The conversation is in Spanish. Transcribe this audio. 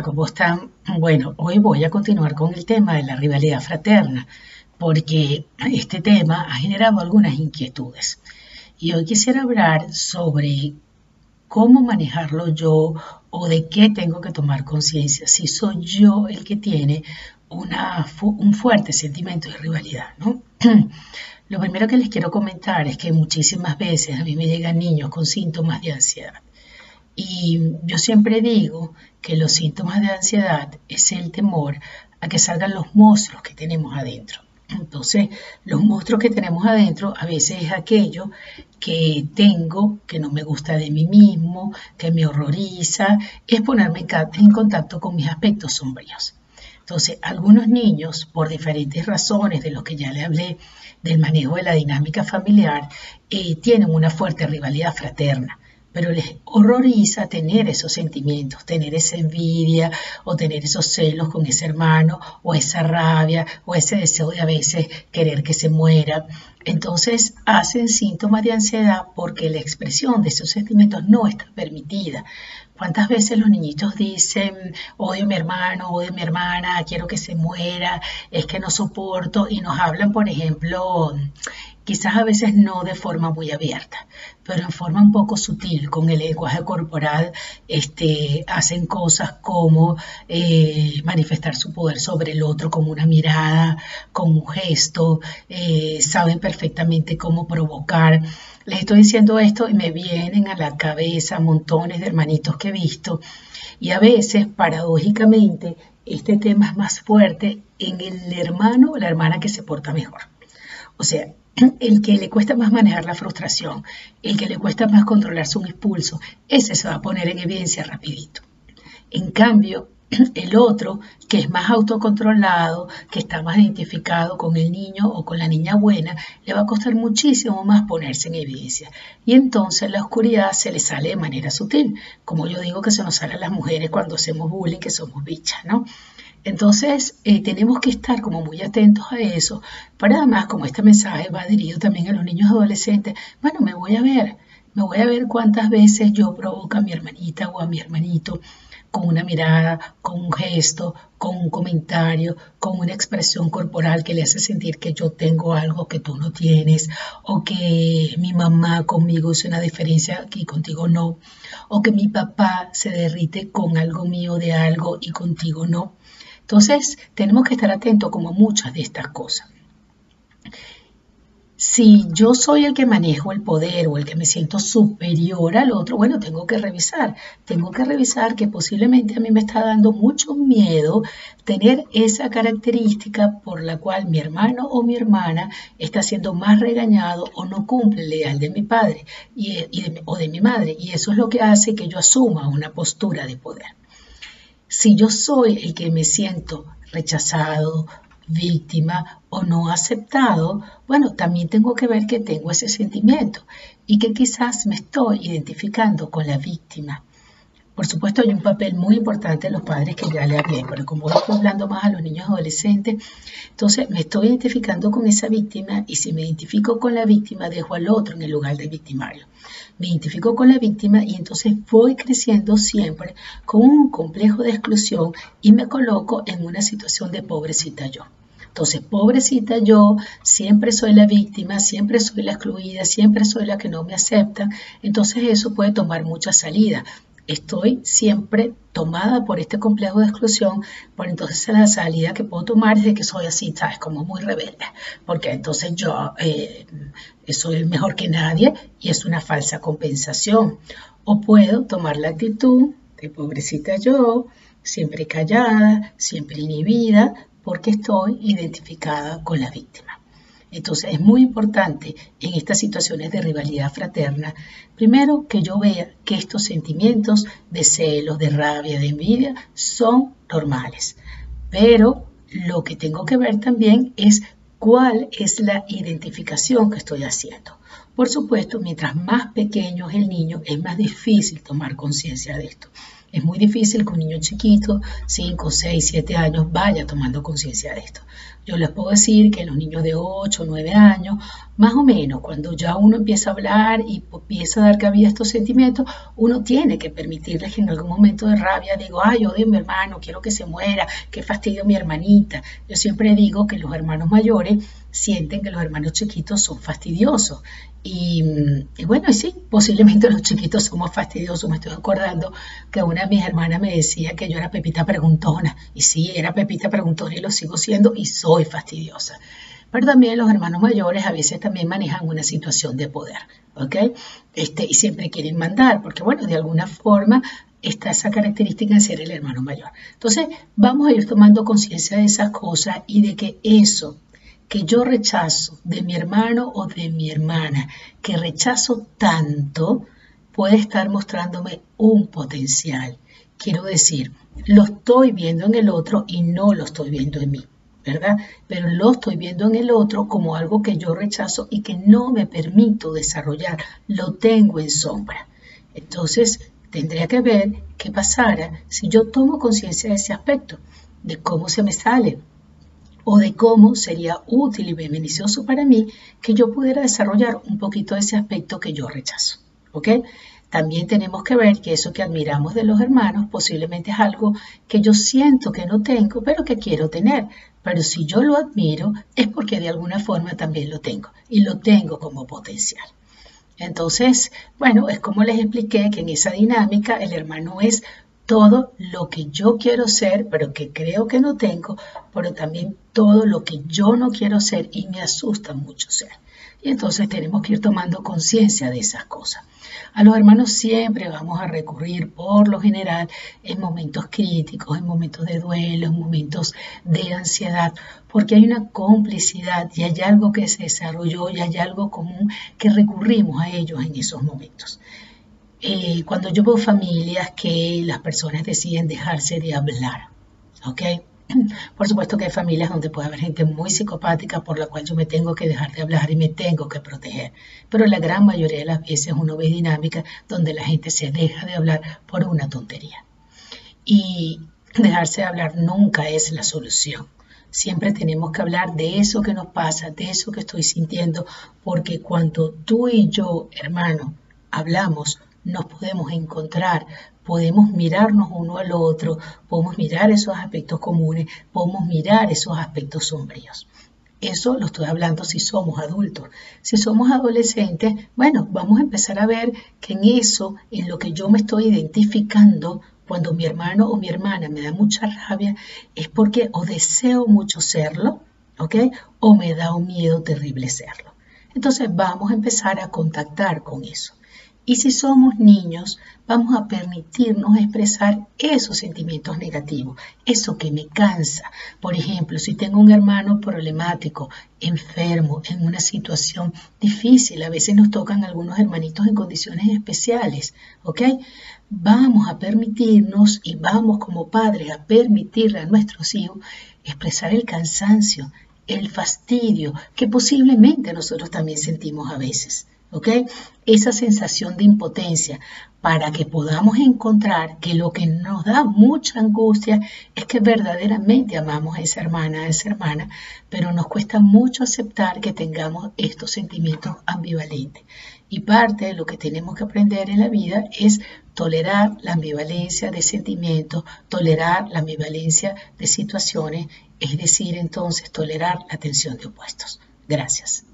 Hola, ¿cómo están? Bueno, hoy voy a continuar con el tema de la rivalidad fraterna, porque este tema ha generado algunas inquietudes. Y hoy quisiera hablar sobre cómo manejarlo yo o de qué tengo que tomar conciencia, si soy yo el que tiene un fuerte sentimiento de rivalidad, ¿no? Lo primero que les quiero comentar es que muchísimas veces a mí me llegan niños con síntomas de ansiedad. Y yo siempre digo que los síntomas de ansiedad es el temor a que salgan los monstruos que tenemos adentro. Entonces, los monstruos que tenemos adentro a veces es aquello que tengo, que no me gusta de mí mismo, que me horroriza, es ponerme en contacto con mis aspectos sombríos. Entonces, algunos niños, por diferentes razones de lo que ya le hablé, del manejo de la dinámica familiar, eh, tienen una fuerte rivalidad fraterna pero les horroriza tener esos sentimientos, tener esa envidia o tener esos celos con ese hermano o esa rabia o ese deseo de a veces querer que se muera. Entonces hacen síntomas de ansiedad porque la expresión de esos sentimientos no está permitida. ¿Cuántas veces los niñitos dicen, odio a mi hermano, odio a mi hermana, quiero que se muera, es que no soporto? Y nos hablan, por ejemplo, quizás a veces no de forma muy abierta, pero en forma un poco sutil, con el lenguaje corporal, este, hacen cosas como eh, manifestar su poder sobre el otro con una mirada, con un gesto, eh, saben perfectamente cómo provocar. Les estoy diciendo esto y me vienen a la cabeza montones de hermanitos que he visto y a veces, paradójicamente, este tema es más fuerte en el hermano o la hermana que se porta mejor. O sea, el que le cuesta más manejar la frustración, el que le cuesta más controlarse un impulso, ese se va a poner en evidencia rapidito. En cambio, el otro, que es más autocontrolado, que está más identificado con el niño o con la niña buena, le va a costar muchísimo más ponerse en evidencia. Y entonces la oscuridad se le sale de manera sutil, como yo digo que se nos sale a las mujeres cuando hacemos bullying, que somos bichas, ¿no? Entonces, eh, tenemos que estar como muy atentos a eso, pero además, como este mensaje va dirigido también a los niños adolescentes, bueno, me voy a ver, me voy a ver cuántas veces yo provoco a mi hermanita o a mi hermanito con una mirada, con un gesto, con un comentario, con una expresión corporal que le hace sentir que yo tengo algo que tú no tienes, o que mi mamá conmigo es una diferencia y contigo no, o que mi papá se derrite con algo mío de algo y contigo no. Entonces, tenemos que estar atentos como a muchas de estas cosas. Si yo soy el que manejo el poder o el que me siento superior al otro, bueno, tengo que revisar. Tengo que revisar que posiblemente a mí me está dando mucho miedo tener esa característica por la cual mi hermano o mi hermana está siendo más regañado o no cumple el ideal de mi padre o de mi madre. Y eso es lo que hace que yo asuma una postura de poder. Si yo soy el que me siento rechazado, víctima o no aceptado, bueno, también tengo que ver que tengo ese sentimiento y que quizás me estoy identificando con la víctima. Por supuesto, hay un papel muy importante en los padres que ya le hablé, pero como estoy hablando más a los niños adolescentes, entonces me estoy identificando con esa víctima y si me identifico con la víctima, dejo al otro en el lugar del victimario. Me identifico con la víctima y entonces voy creciendo siempre con un complejo de exclusión y me coloco en una situación de pobrecita yo. Entonces, pobrecita yo, siempre soy la víctima, siempre soy la excluida, siempre soy la que no me acepta. Entonces eso puede tomar mucha salida estoy siempre tomada por este complejo de exclusión, por entonces la salida que puedo tomar es de que soy así, ¿sabes? Como muy rebelde, porque entonces yo eh, soy mejor que nadie y es una falsa compensación. O puedo tomar la actitud de pobrecita yo, siempre callada, siempre inhibida, porque estoy identificada con la víctima. Entonces es muy importante en estas situaciones de rivalidad fraterna, primero que yo vea que estos sentimientos de celos, de rabia, de envidia son normales. Pero lo que tengo que ver también es cuál es la identificación que estoy haciendo. Por supuesto, mientras más pequeño es el niño, es más difícil tomar conciencia de esto. Es muy difícil que un niño chiquito, 5, 6, 7 años, vaya tomando conciencia de esto. Yo les puedo decir que los niños de 8, 9 años, más o menos, cuando ya uno empieza a hablar y empieza a dar cabida a estos sentimientos, uno tiene que permitirles que en algún momento de rabia digo, ay, odio a mi hermano, quiero que se muera, qué fastidio mi hermanita. Yo siempre digo que los hermanos mayores sienten que los hermanos chiquitos son fastidiosos. Y, bueno, y sí, posiblemente los chiquitos somos fastidiosos. Me estoy acordando que una de mis hermanas me decía que yo era Pepita Preguntona. Y sí, era Pepita Preguntona y lo sigo siendo y soy fastidiosa. Pero también los hermanos mayores a veces también manejan una situación de poder, ¿ok? Este, y siempre quieren mandar, porque bueno, de alguna forma está esa característica en ser el hermano mayor. Entonces, vamos a ir tomando conciencia de esas cosas y de que eso que yo rechazo de mi hermano o de mi hermana, que rechazo tanto, puede estar mostrándome un potencial. Quiero decir, lo estoy viendo en el otro y no lo estoy viendo en mí, ¿verdad? Pero lo estoy viendo en el otro como algo que yo rechazo y que no me permito desarrollar, lo tengo en sombra. Entonces, tendría que ver qué pasara si yo tomo conciencia de ese aspecto, de cómo se me sale, o de cómo sería útil y beneficioso para mí que yo pudiera desarrollar un poquito ese aspecto que yo rechazo. ¿Ok? También tenemos que ver que eso que admiramos de los hermanos posiblemente es algo que yo siento que no tengo, pero que quiero tener. Pero si yo lo admiro es porque de alguna forma también lo tengo y lo tengo como potencial. Entonces, bueno, es como les expliqué que en esa dinámica el hermano es todo lo que yo quiero ser, pero que creo que no tengo, pero también todo lo que yo no quiero ser y me asusta mucho ser. Y entonces tenemos que ir tomando conciencia de esas cosas. A los hermanos siempre vamos a recurrir, por lo general, en momentos críticos, en momentos de duelo, en momentos de ansiedad, porque hay una complicidad y hay algo que se desarrolló y hay algo común que recurrimos a ellos en esos momentos. Eh, cuando yo veo familias que las personas deciden dejarse de hablar, ¿ok? Por supuesto que hay familias donde puede haber gente muy psicopática por la cual yo me tengo que dejar de hablar y me tengo que proteger. Pero la gran mayoría de las veces uno ve dinámica donde la gente se deja de hablar por una tontería. Y dejarse de hablar nunca es la solución. Siempre tenemos que hablar de eso que nos pasa, de eso que estoy sintiendo, porque cuando tú y yo, hermano, hablamos, nos podemos encontrar, podemos mirarnos uno al otro, podemos mirar esos aspectos comunes, podemos mirar esos aspectos sombríos. Eso lo estoy hablando si somos adultos. Si somos adolescentes, bueno, vamos a empezar a ver que en eso, en lo que yo me estoy identificando, cuando mi hermano o mi hermana me da mucha rabia, es porque o deseo mucho serlo, ¿ok? O me da un miedo terrible serlo. Entonces vamos a empezar a contactar con eso. Y si somos niños, vamos a permitirnos expresar esos sentimientos negativos, eso que me cansa. Por ejemplo, si tengo un hermano problemático, enfermo, en una situación difícil, a veces nos tocan algunos hermanitos en condiciones especiales, ¿ok? Vamos a permitirnos y vamos como padres a permitirle a nuestros hijos expresar el cansancio, el fastidio que posiblemente nosotros también sentimos a veces. ¿Ok? Esa sensación de impotencia para que podamos encontrar que lo que nos da mucha angustia es que verdaderamente amamos a esa hermana, a esa hermana, pero nos cuesta mucho aceptar que tengamos estos sentimientos ambivalentes. Y parte de lo que tenemos que aprender en la vida es tolerar la ambivalencia de sentimientos, tolerar la ambivalencia de situaciones, es decir, entonces tolerar la tensión de opuestos. Gracias.